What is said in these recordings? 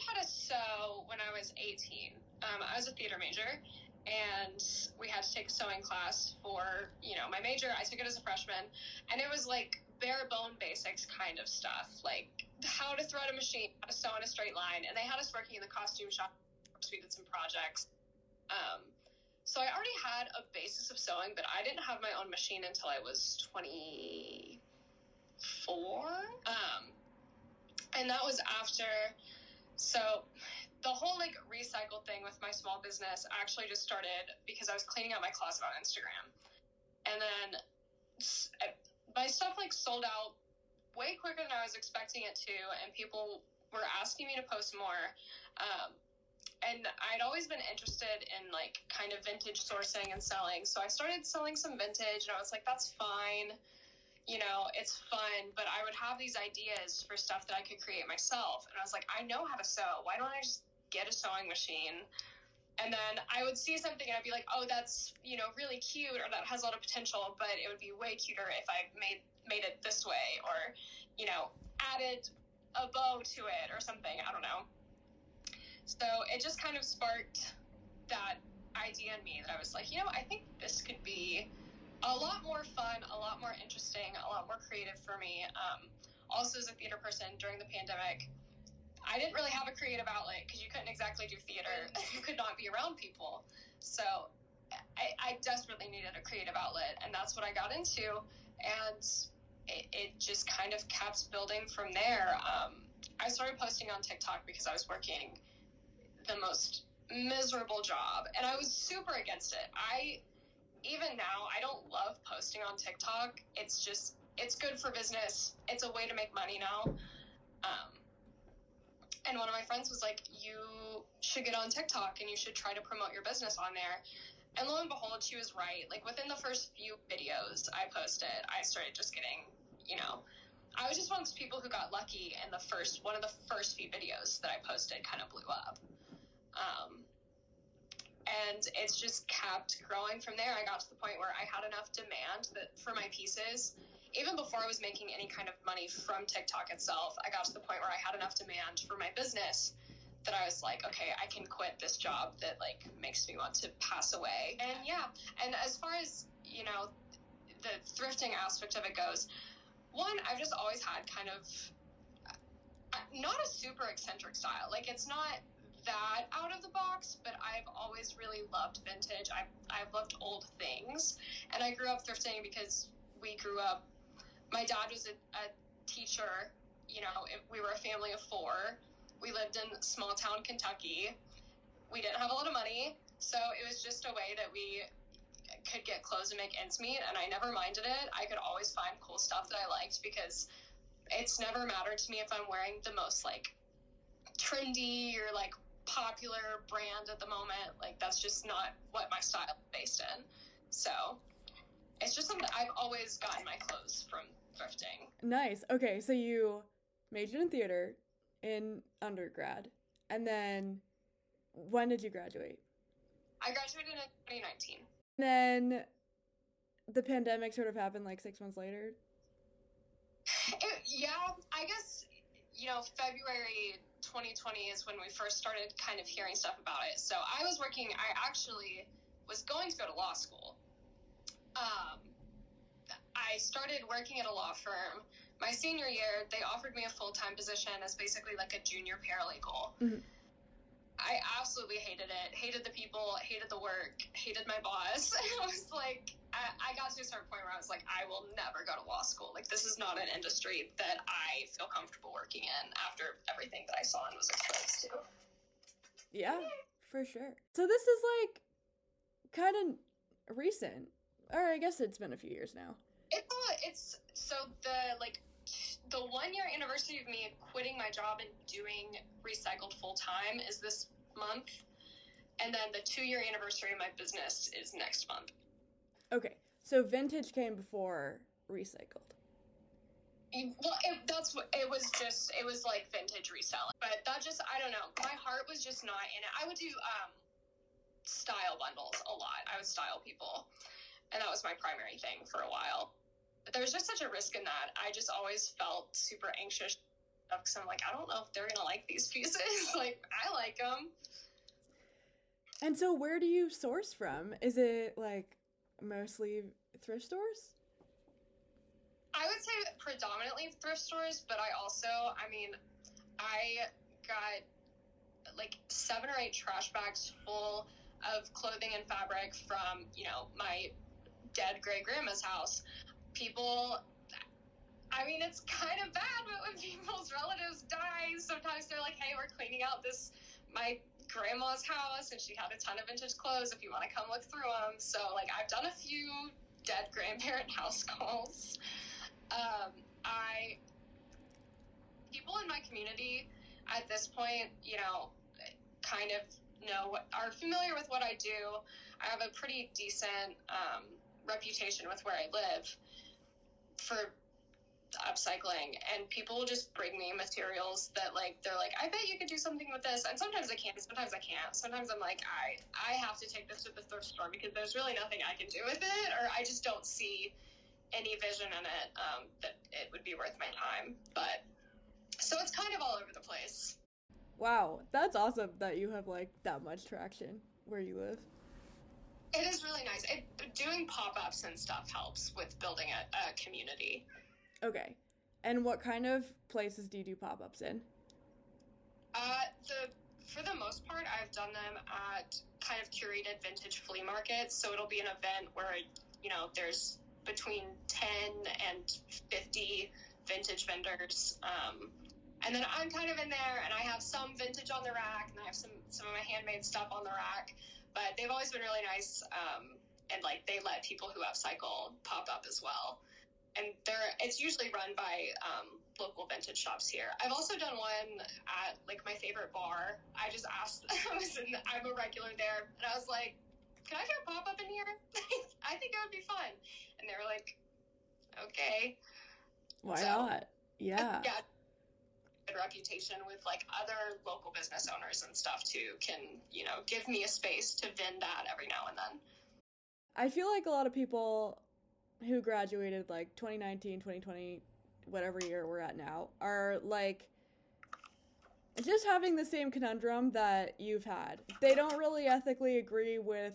learned how to sew when I was 18. Um, I was a theater major, and we had to take a sewing class for you know my major. I took it as a freshman, and it was like bare bone basics kind of stuff, like how to thread a machine, how to sew in a straight line, and they had us working in the costume shop. We did some projects. Um, so I already had a basis of sewing, but I didn't have my own machine until I was 24. Um, and that was after so the whole like recycle thing with my small business actually just started because I was cleaning out my closet on Instagram. And then my stuff like sold out way quicker than I was expecting it to, and people were asking me to post more. Um, and I'd always been interested in like kind of vintage sourcing and selling. So I started selling some vintage, and I was like, that's fine. You know, it's fun, but I would have these ideas for stuff that I could create myself. And I was like, I know how to sew. Why don't I just get a sewing machine? And then I would see something and I'd be like, oh, that's, you know, really cute or that has a lot of potential, but it would be way cuter if I made made it this way or, you know, added a bow to it or something. I don't know. So it just kind of sparked that idea in me that I was like, you know, I think this could be a lot more fun, a lot more interesting, a lot more creative for me. Um, also, as a theater person during the pandemic, I didn't really have a creative outlet because you couldn't exactly do theater. You could not be around people. So I, I, desperately needed a creative outlet, and that's what I got into. And it, it just kind of kept building from there. Um, I started posting on TikTok because I was working the most miserable job, and I was super against it. I even now I don't love posting on TikTok. It's just it's good for business. It's a way to make money now. Um, and one of my friends was like, "You should get on TikTok and you should try to promote your business on there." And lo and behold, she was right. Like within the first few videos I posted, I started just getting, you know, I was just one of those people who got lucky, and the first one of the first few videos that I posted kind of blew up. Um, and it's just kept growing from there. I got to the point where I had enough demand that for my pieces, even before I was making any kind of money from TikTok itself, I got to the point where I had enough demand for my business that I was like, okay, I can quit this job that like makes me want to pass away. And yeah, and as far as, you know, the thrifting aspect of it goes, one, I've just always had kind of uh, not a super eccentric style. Like it's not that out of the box, but I've always really loved vintage. I've, I've loved old things. And I grew up thrifting because we grew up, my dad was a, a teacher. You know, we were a family of four. We lived in small town Kentucky. We didn't have a lot of money. So it was just a way that we could get clothes and make ends meet. And I never minded it. I could always find cool stuff that I liked because it's never mattered to me if I'm wearing the most like trendy or like popular brand at the moment. Like that's just not what my style is based in. So it's just something I've always gotten my clothes from thrifting. Nice. Okay, so you majored in theater in undergrad, and then when did you graduate? I graduated in 2019. And then the pandemic sort of happened like six months later. It, yeah, I guess you know February 2020 is when we first started kind of hearing stuff about it. So I was working, I actually was going to go to law school. Um, I started working at a law firm. My senior year, they offered me a full time position as basically like a junior paralegal. Mm-hmm. I absolutely hated it. Hated the people, hated the work, hated my boss. I was like, I, I, got to a certain point where I was like, I will never go to law school. Like, this is not an industry that I feel comfortable working in after everything that I saw and was exposed to. Yeah, for sure. So this is like kind of recent, or I guess it's been a few years now. It's it's so the like the one year anniversary of me quitting my job and doing ReeseCycled full time is this month. And then the two year anniversary of my business is next month. Okay. So vintage came before ReeseCycled. Well, it, that's what it was. Just it was like vintage reselling, but that just I don't know. My heart was just not in it. I would do um, style bundles a lot. I would style people, and that was my primary thing for a while. But there was just such a risk in that. I just always felt super anxious because I'm like, I don't know if they're gonna like these pieces. like, I like them. And so, where do you source from? Is it like mostly thrift stores? I would say predominantly thrift stores, but I also, I mean, I got like seven or eight trash bags full of clothing and fabric from, you know, my dead great grandma's house. People, I mean, it's kind of bad, but when people's relatives die, sometimes they're like, hey, we're cleaning out this, my grandma's house, and she had a ton of vintage clothes if you want to come look through them. So, like, I've done a few dead grandparent house calls. Um, I, people in my community at this point, you know, kind of know what, are familiar with what I do. I have a pretty decent um, reputation with where I live for upcycling and people will just bring me materials that like they're like i bet you could do something with this. And sometimes i can sometimes i can't. Sometimes i'm like i i have to take this to the thrift store because there's really nothing i can do with it or i just don't see any vision in it um, that it would be worth my time. But so it's kind of all over the place. Wow, that's awesome that you have like that much traction where you live. it is really nice. It, doing pop-ups and stuff helps with building a, a community Okay. And what kind of places do you do pop ups in? Uh, the for the most part, I've done them at kind of curated vintage flea markets. So it'll be an event where you know there's between ten and fifty vintage vendors, um, and then I'm kind of in there, and I have some vintage on the rack, and I have some some of my handmade stuff on the rack. But they've always been really nice, um, and like they let people who upcycle pop up as well and they're it's usually run by um, local vintage shops here. I've also done one at like my favorite bar. I just asked. I was in. I'm a regular there, and I was like, "Can I do a pop up in here? I think it would be fun." And they were like, "Okay." Why So- not? Yeah. Yeah. Good reputation with like other local business owners and stuff too can you know give me a space to vend that every now and then. I feel like a lot of people who graduated like 2019, 2020, whatever year we're at now, are like just having the same conundrum that you've had. They don't really ethically agree with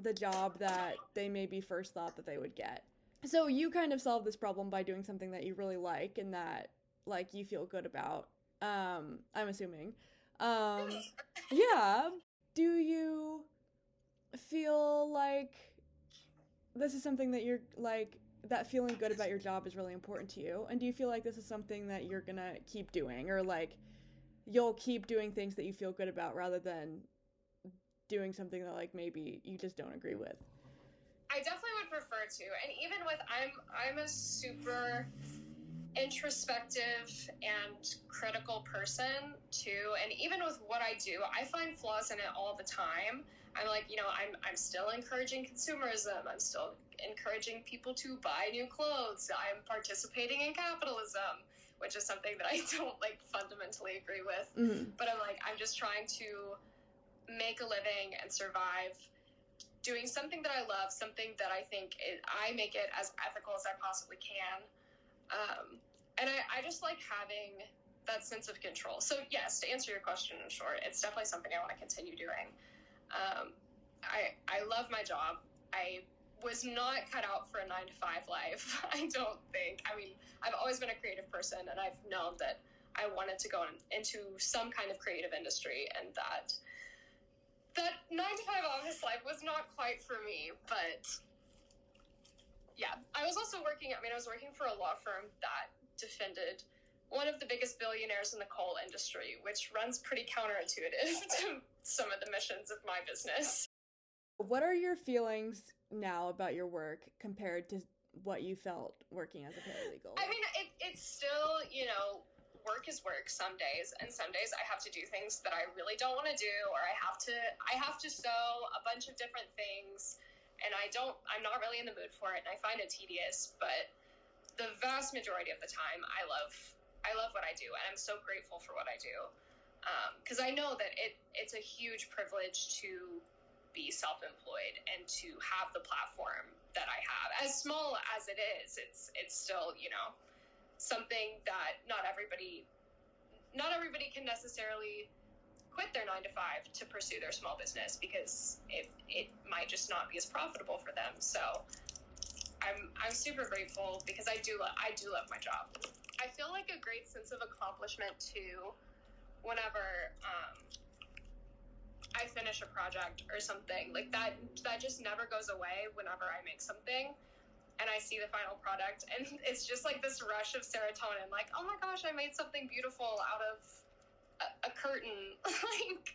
the job that they maybe first thought that they would get. So you kind of solve this problem by doing something that you really like and that like you feel good about. Um, I'm assuming. Um, yeah. Do you feel like this is something that you're like that feeling good about your job is really important to you? And do you feel like this is something that you're gonna keep doing or like you'll keep doing things that you feel good about rather than doing something that like maybe you just don't agree with? I definitely would prefer to. And even with I'm I'm a super introspective and critical person too. And even with what I do, I find flaws in it all the time. I'm like, you know, I'm I'm still encouraging consumerism. I'm still encouraging people to buy new clothes. I'm participating in capitalism, which is something that I don't like fundamentally agree with Mm-hmm. but I'm like, I'm just trying to make a living and survive doing something that I love, something that I think it, I make it as ethical as I possibly can. Um, and I, I just like having that sense of control. So, yes, to answer your question in short, it's definitely something I want to continue doing. Um, I, I love my job. I was not cut out for a nine to five life. I don't think. I mean, I've always been a creative person, and I've known that I wanted to go in, into some kind of creative industry, and that that nine to five office life was not quite for me. But yeah, I was also working. I mean, I was working for a law firm that defended one of the biggest billionaires in the coal industry, which runs pretty counterintuitive to some of the missions of my business. What are your feelings now about your work compared to what you felt working as a paralegal? I mean, it, it's still, you know, work is work some days, and some days I have to do things that I really don't want to do, or I have to, I have to sew a bunch of different things, and I don't, I'm not really in the mood for it, and I find it tedious. But the vast majority of the time, I love, I love what I do, and I'm so grateful for what I do, um, because I know that it, it's a huge privilege to be self-employed and to have the platform that I have. As small as it is, it's it's still, you know, something that not everybody not everybody can necessarily quit their nine to five to pursue their small business because it, it might just not be as profitable for them. So I'm I'm super grateful because I do lo- I do love my job. I feel like a great sense of accomplishment too whenever um, I finish a project or something like that. That just never goes away. Whenever I make something and I see the final product, and it's just like this rush of serotonin. Like, oh my gosh, I made something beautiful out of a curtain. like,